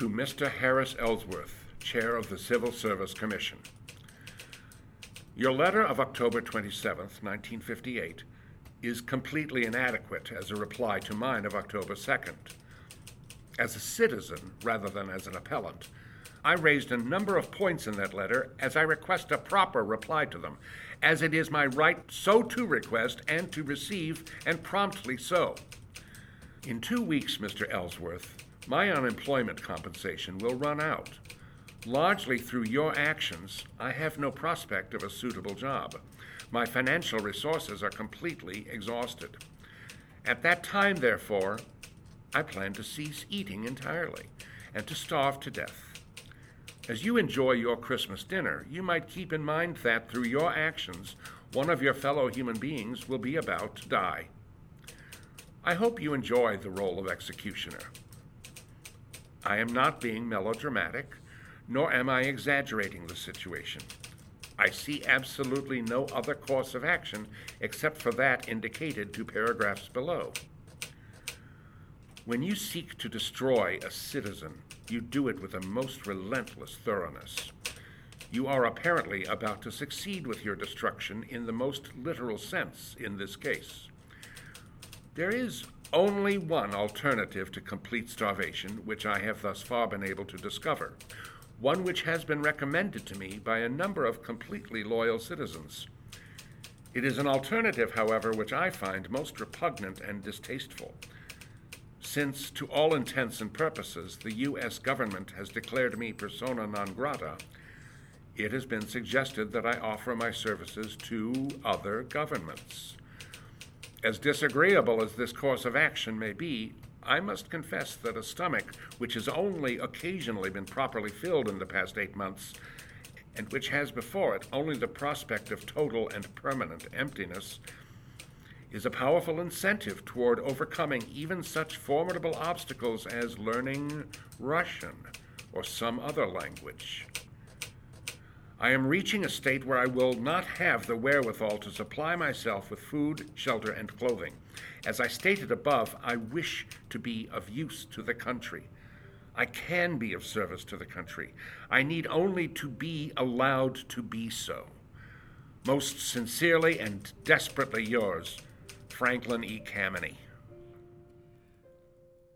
To Mr. Harris Ellsworth, Chair of the Civil Service Commission. Your letter of October 27, 1958, is completely inadequate as a reply to mine of October 2nd. As a citizen, rather than as an appellant, I raised a number of points in that letter as I request a proper reply to them, as it is my right so to request and to receive, and promptly so. In two weeks, Mr. Ellsworth, my unemployment compensation will run out. Largely through your actions, I have no prospect of a suitable job. My financial resources are completely exhausted. At that time, therefore, I plan to cease eating entirely and to starve to death. As you enjoy your Christmas dinner, you might keep in mind that through your actions, one of your fellow human beings will be about to die. I hope you enjoy the role of executioner. I am not being melodramatic, nor am I exaggerating the situation. I see absolutely no other course of action except for that indicated to paragraphs below. When you seek to destroy a citizen, you do it with a most relentless thoroughness. You are apparently about to succeed with your destruction in the most literal sense in this case. There is only one alternative to complete starvation which I have thus far been able to discover, one which has been recommended to me by a number of completely loyal citizens. It is an alternative, however, which I find most repugnant and distasteful since, to all intents and purposes, the U.S. government has declared me persona non grata, it has been suggested that I offer my services to other governments. As disagreeable as this course of action may be, I must confess that a stomach which has only occasionally been properly filled in the past eight months, and which has before it only the prospect of total and permanent emptiness, is a powerful incentive toward overcoming even such formidable obstacles as learning Russian or some other language. I am reaching a state where I will not have the wherewithal to supply myself with food, shelter, and clothing. As I stated above, I wish to be of use to the country. I can be of service to the country. I need only to be allowed to be so. Most sincerely and desperately yours, Franklin E. Kameny.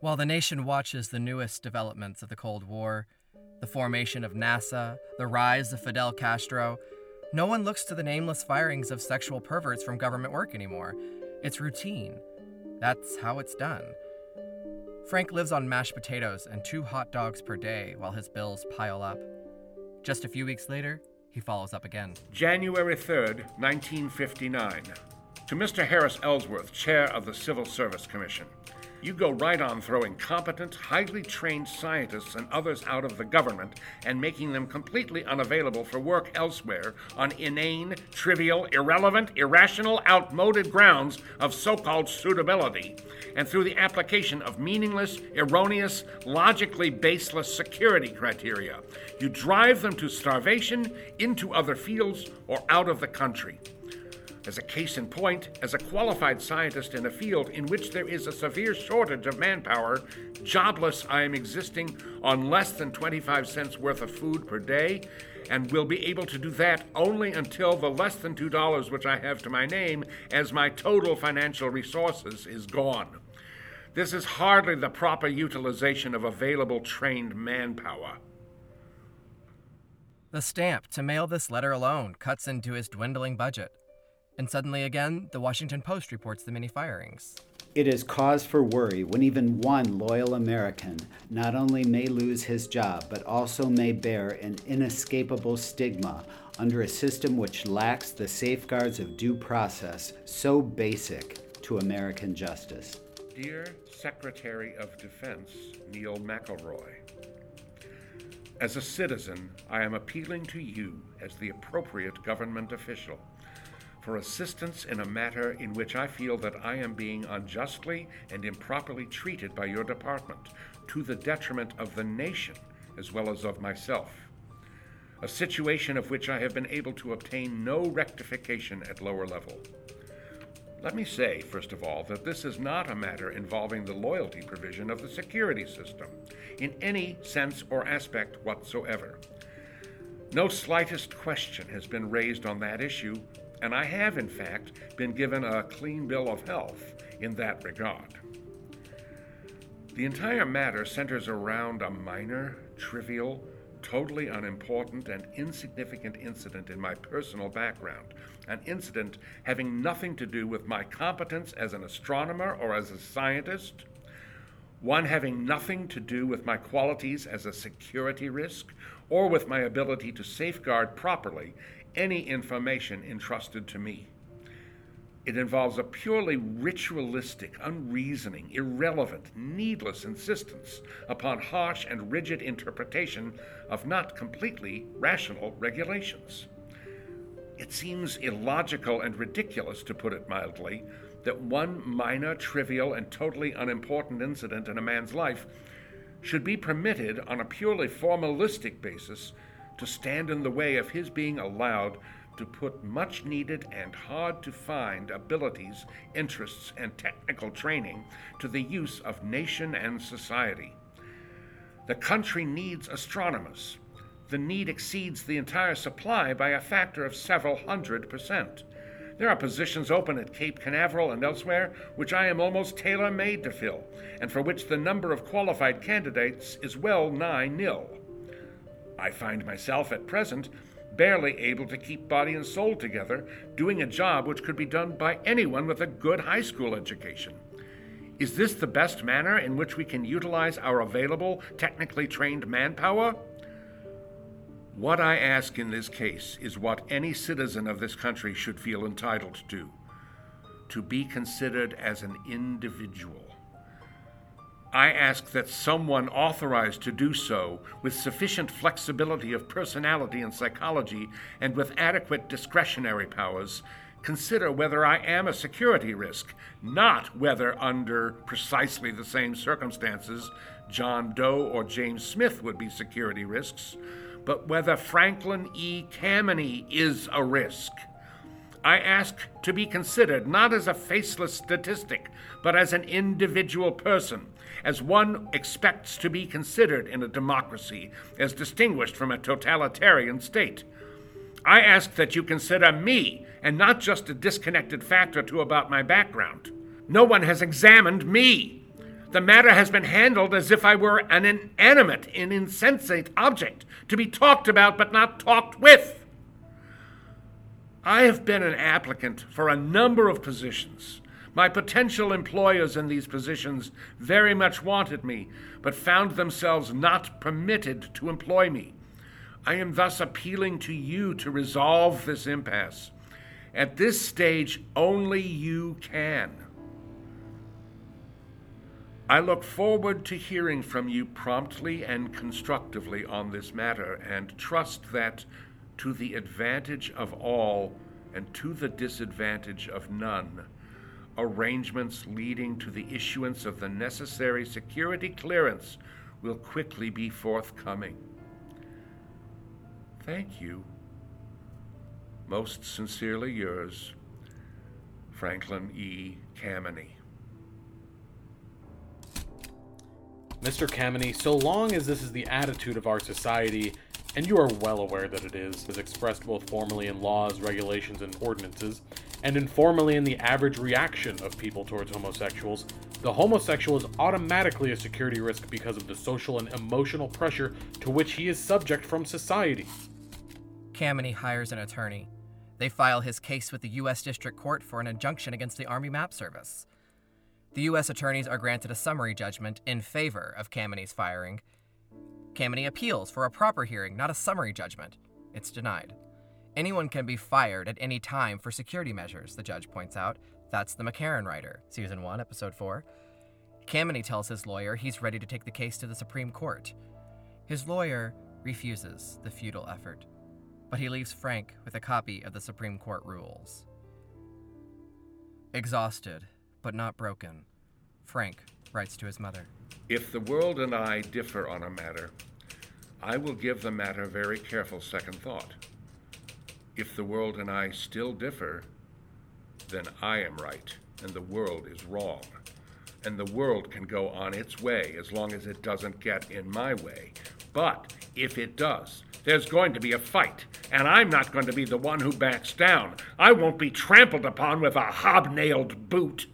While the nation watches the newest developments of the Cold War, the formation of NASA, the rise of Fidel Castro, no one looks to the nameless firings of sexual perverts from government work anymore. It's routine. That's how it's done. Frank lives on mashed potatoes and two hot dogs per day while his bills pile up. Just a few weeks later, he follows up again. January 3rd, 1959. To Mr. Harris Ellsworth, Chair of the Civil Service Commission, you go right on throwing competent, highly trained scientists and others out of the government and making them completely unavailable for work elsewhere on inane, trivial, irrelevant, irrational, outmoded grounds of so called suitability, and through the application of meaningless, erroneous, logically baseless security criteria. You drive them to starvation, into other fields, or out of the country. As a case in point, as a qualified scientist in a field in which there is a severe shortage of manpower, jobless, I am existing on less than 25 cents worth of food per day, and will be able to do that only until the less than $2 which I have to my name as my total financial resources is gone. This is hardly the proper utilization of available trained manpower. The stamp to mail this letter alone cuts into his dwindling budget. And suddenly again, the Washington Post reports the many firings. It is cause for worry when even one loyal American not only may lose his job, but also may bear an inescapable stigma under a system which lacks the safeguards of due process so basic to American justice. Dear Secretary of Defense Neil McElroy, as a citizen, I am appealing to you as the appropriate government official for assistance in a matter in which I feel that I am being unjustly and improperly treated by your department, to the detriment of the nation as well as of myself. A situation of which I have been able to obtain no rectification at lower level. Let me say, first of all, that this is not a matter involving the loyalty provision of the security system in any sense or aspect whatsoever. No slightest question has been raised on that issue, and I have, in fact, been given a clean bill of health in that regard. The entire matter centers around a minor, trivial, totally unimportant, and insignificant incident in my personal background an incident having nothing to do with my competence as an astronomer or as a scientist, one having nothing to do with my qualities as a security risk or with my ability to safeguard properly any information entrusted to me. It involves a purely ritualistic, unreasoning, irrelevant, needless insistence upon harsh and rigid interpretation of not completely rational regulations. It seems illogical and ridiculous, to put it mildly, that one minor, trivial, and totally unimportant incident in a man's life should be permitted on a purely formalistic basis to stand in the way of his being allowed to put much needed and hard to find abilities, interests, and technical training to the use of nation and society. The country needs astronomers, the need exceeds the entire supply by a factor of several hundred percent. There are positions open at Cape Canaveral and elsewhere which I am almost tailor made to fill, and for which the number of qualified candidates is well nigh nil. I find myself at present barely able to keep body and soul together, doing a job which could be done by anyone with a good high school education. Is this the best manner in which we can utilize our available, technically trained manpower? What I ask in this case is what any citizen of this country should feel entitled to to be considered as an individual. I ask that someone authorized to do so with sufficient flexibility of personality and psychology and with adequate discretionary powers consider whether I am a security risk, not whether, under precisely the same circumstances, John Doe or James Smith would be security risks but whether Franklin E. Kameny is a risk. I ask to be considered not as a faceless statistic, but as an individual person, as one expects to be considered in a democracy, as distinguished from a totalitarian state. I ask that you consider me, and not just a disconnected fact or two about my background. No one has examined me. The matter has been handled as if I were an inanimate and insensate object, to be talked about but not talked with. I have been an applicant for a number of positions. My potential employers in these positions very much wanted me, but found themselves not permitted to employ me. I am thus appealing to you to resolve this impasse. At this stage, only you can. I look forward to hearing from you promptly and constructively on this matter and trust that, to the advantage of all and to the disadvantage of none, arrangements leading to the issuance of the necessary security clearance will quickly be forthcoming. Thank you. Most sincerely yours, Franklin E. Kameny. Mr. Kameny, so long as this is the attitude of our society, and you are well aware that it is, as expressed both formally in laws, regulations, and ordinances, and informally in the average reaction of people towards homosexuals, the homosexual is automatically a security risk because of the social and emotional pressure to which he is subject from society. Kameny hires an attorney. They file his case with the U.S. District Court for an injunction against the Army Map Service. The U.S. attorneys are granted a summary judgment in favor of Kameny's firing. Kameny appeals for a proper hearing, not a summary judgment. It's denied. Anyone can be fired at any time for security measures, the judge points out. That's the McCarran Rider, Season 1, Episode 4. Kameny tells his lawyer he's ready to take the case to the Supreme Court. His lawyer refuses the futile effort, but he leaves Frank with a copy of the Supreme Court rules. Exhausted, but not broken. Frank writes to his mother If the world and I differ on a matter, I will give the matter very careful second thought. If the world and I still differ, then I am right and the world is wrong. And the world can go on its way as long as it doesn't get in my way. But if it does, there's going to be a fight, and I'm not going to be the one who backs down. I won't be trampled upon with a hobnailed boot.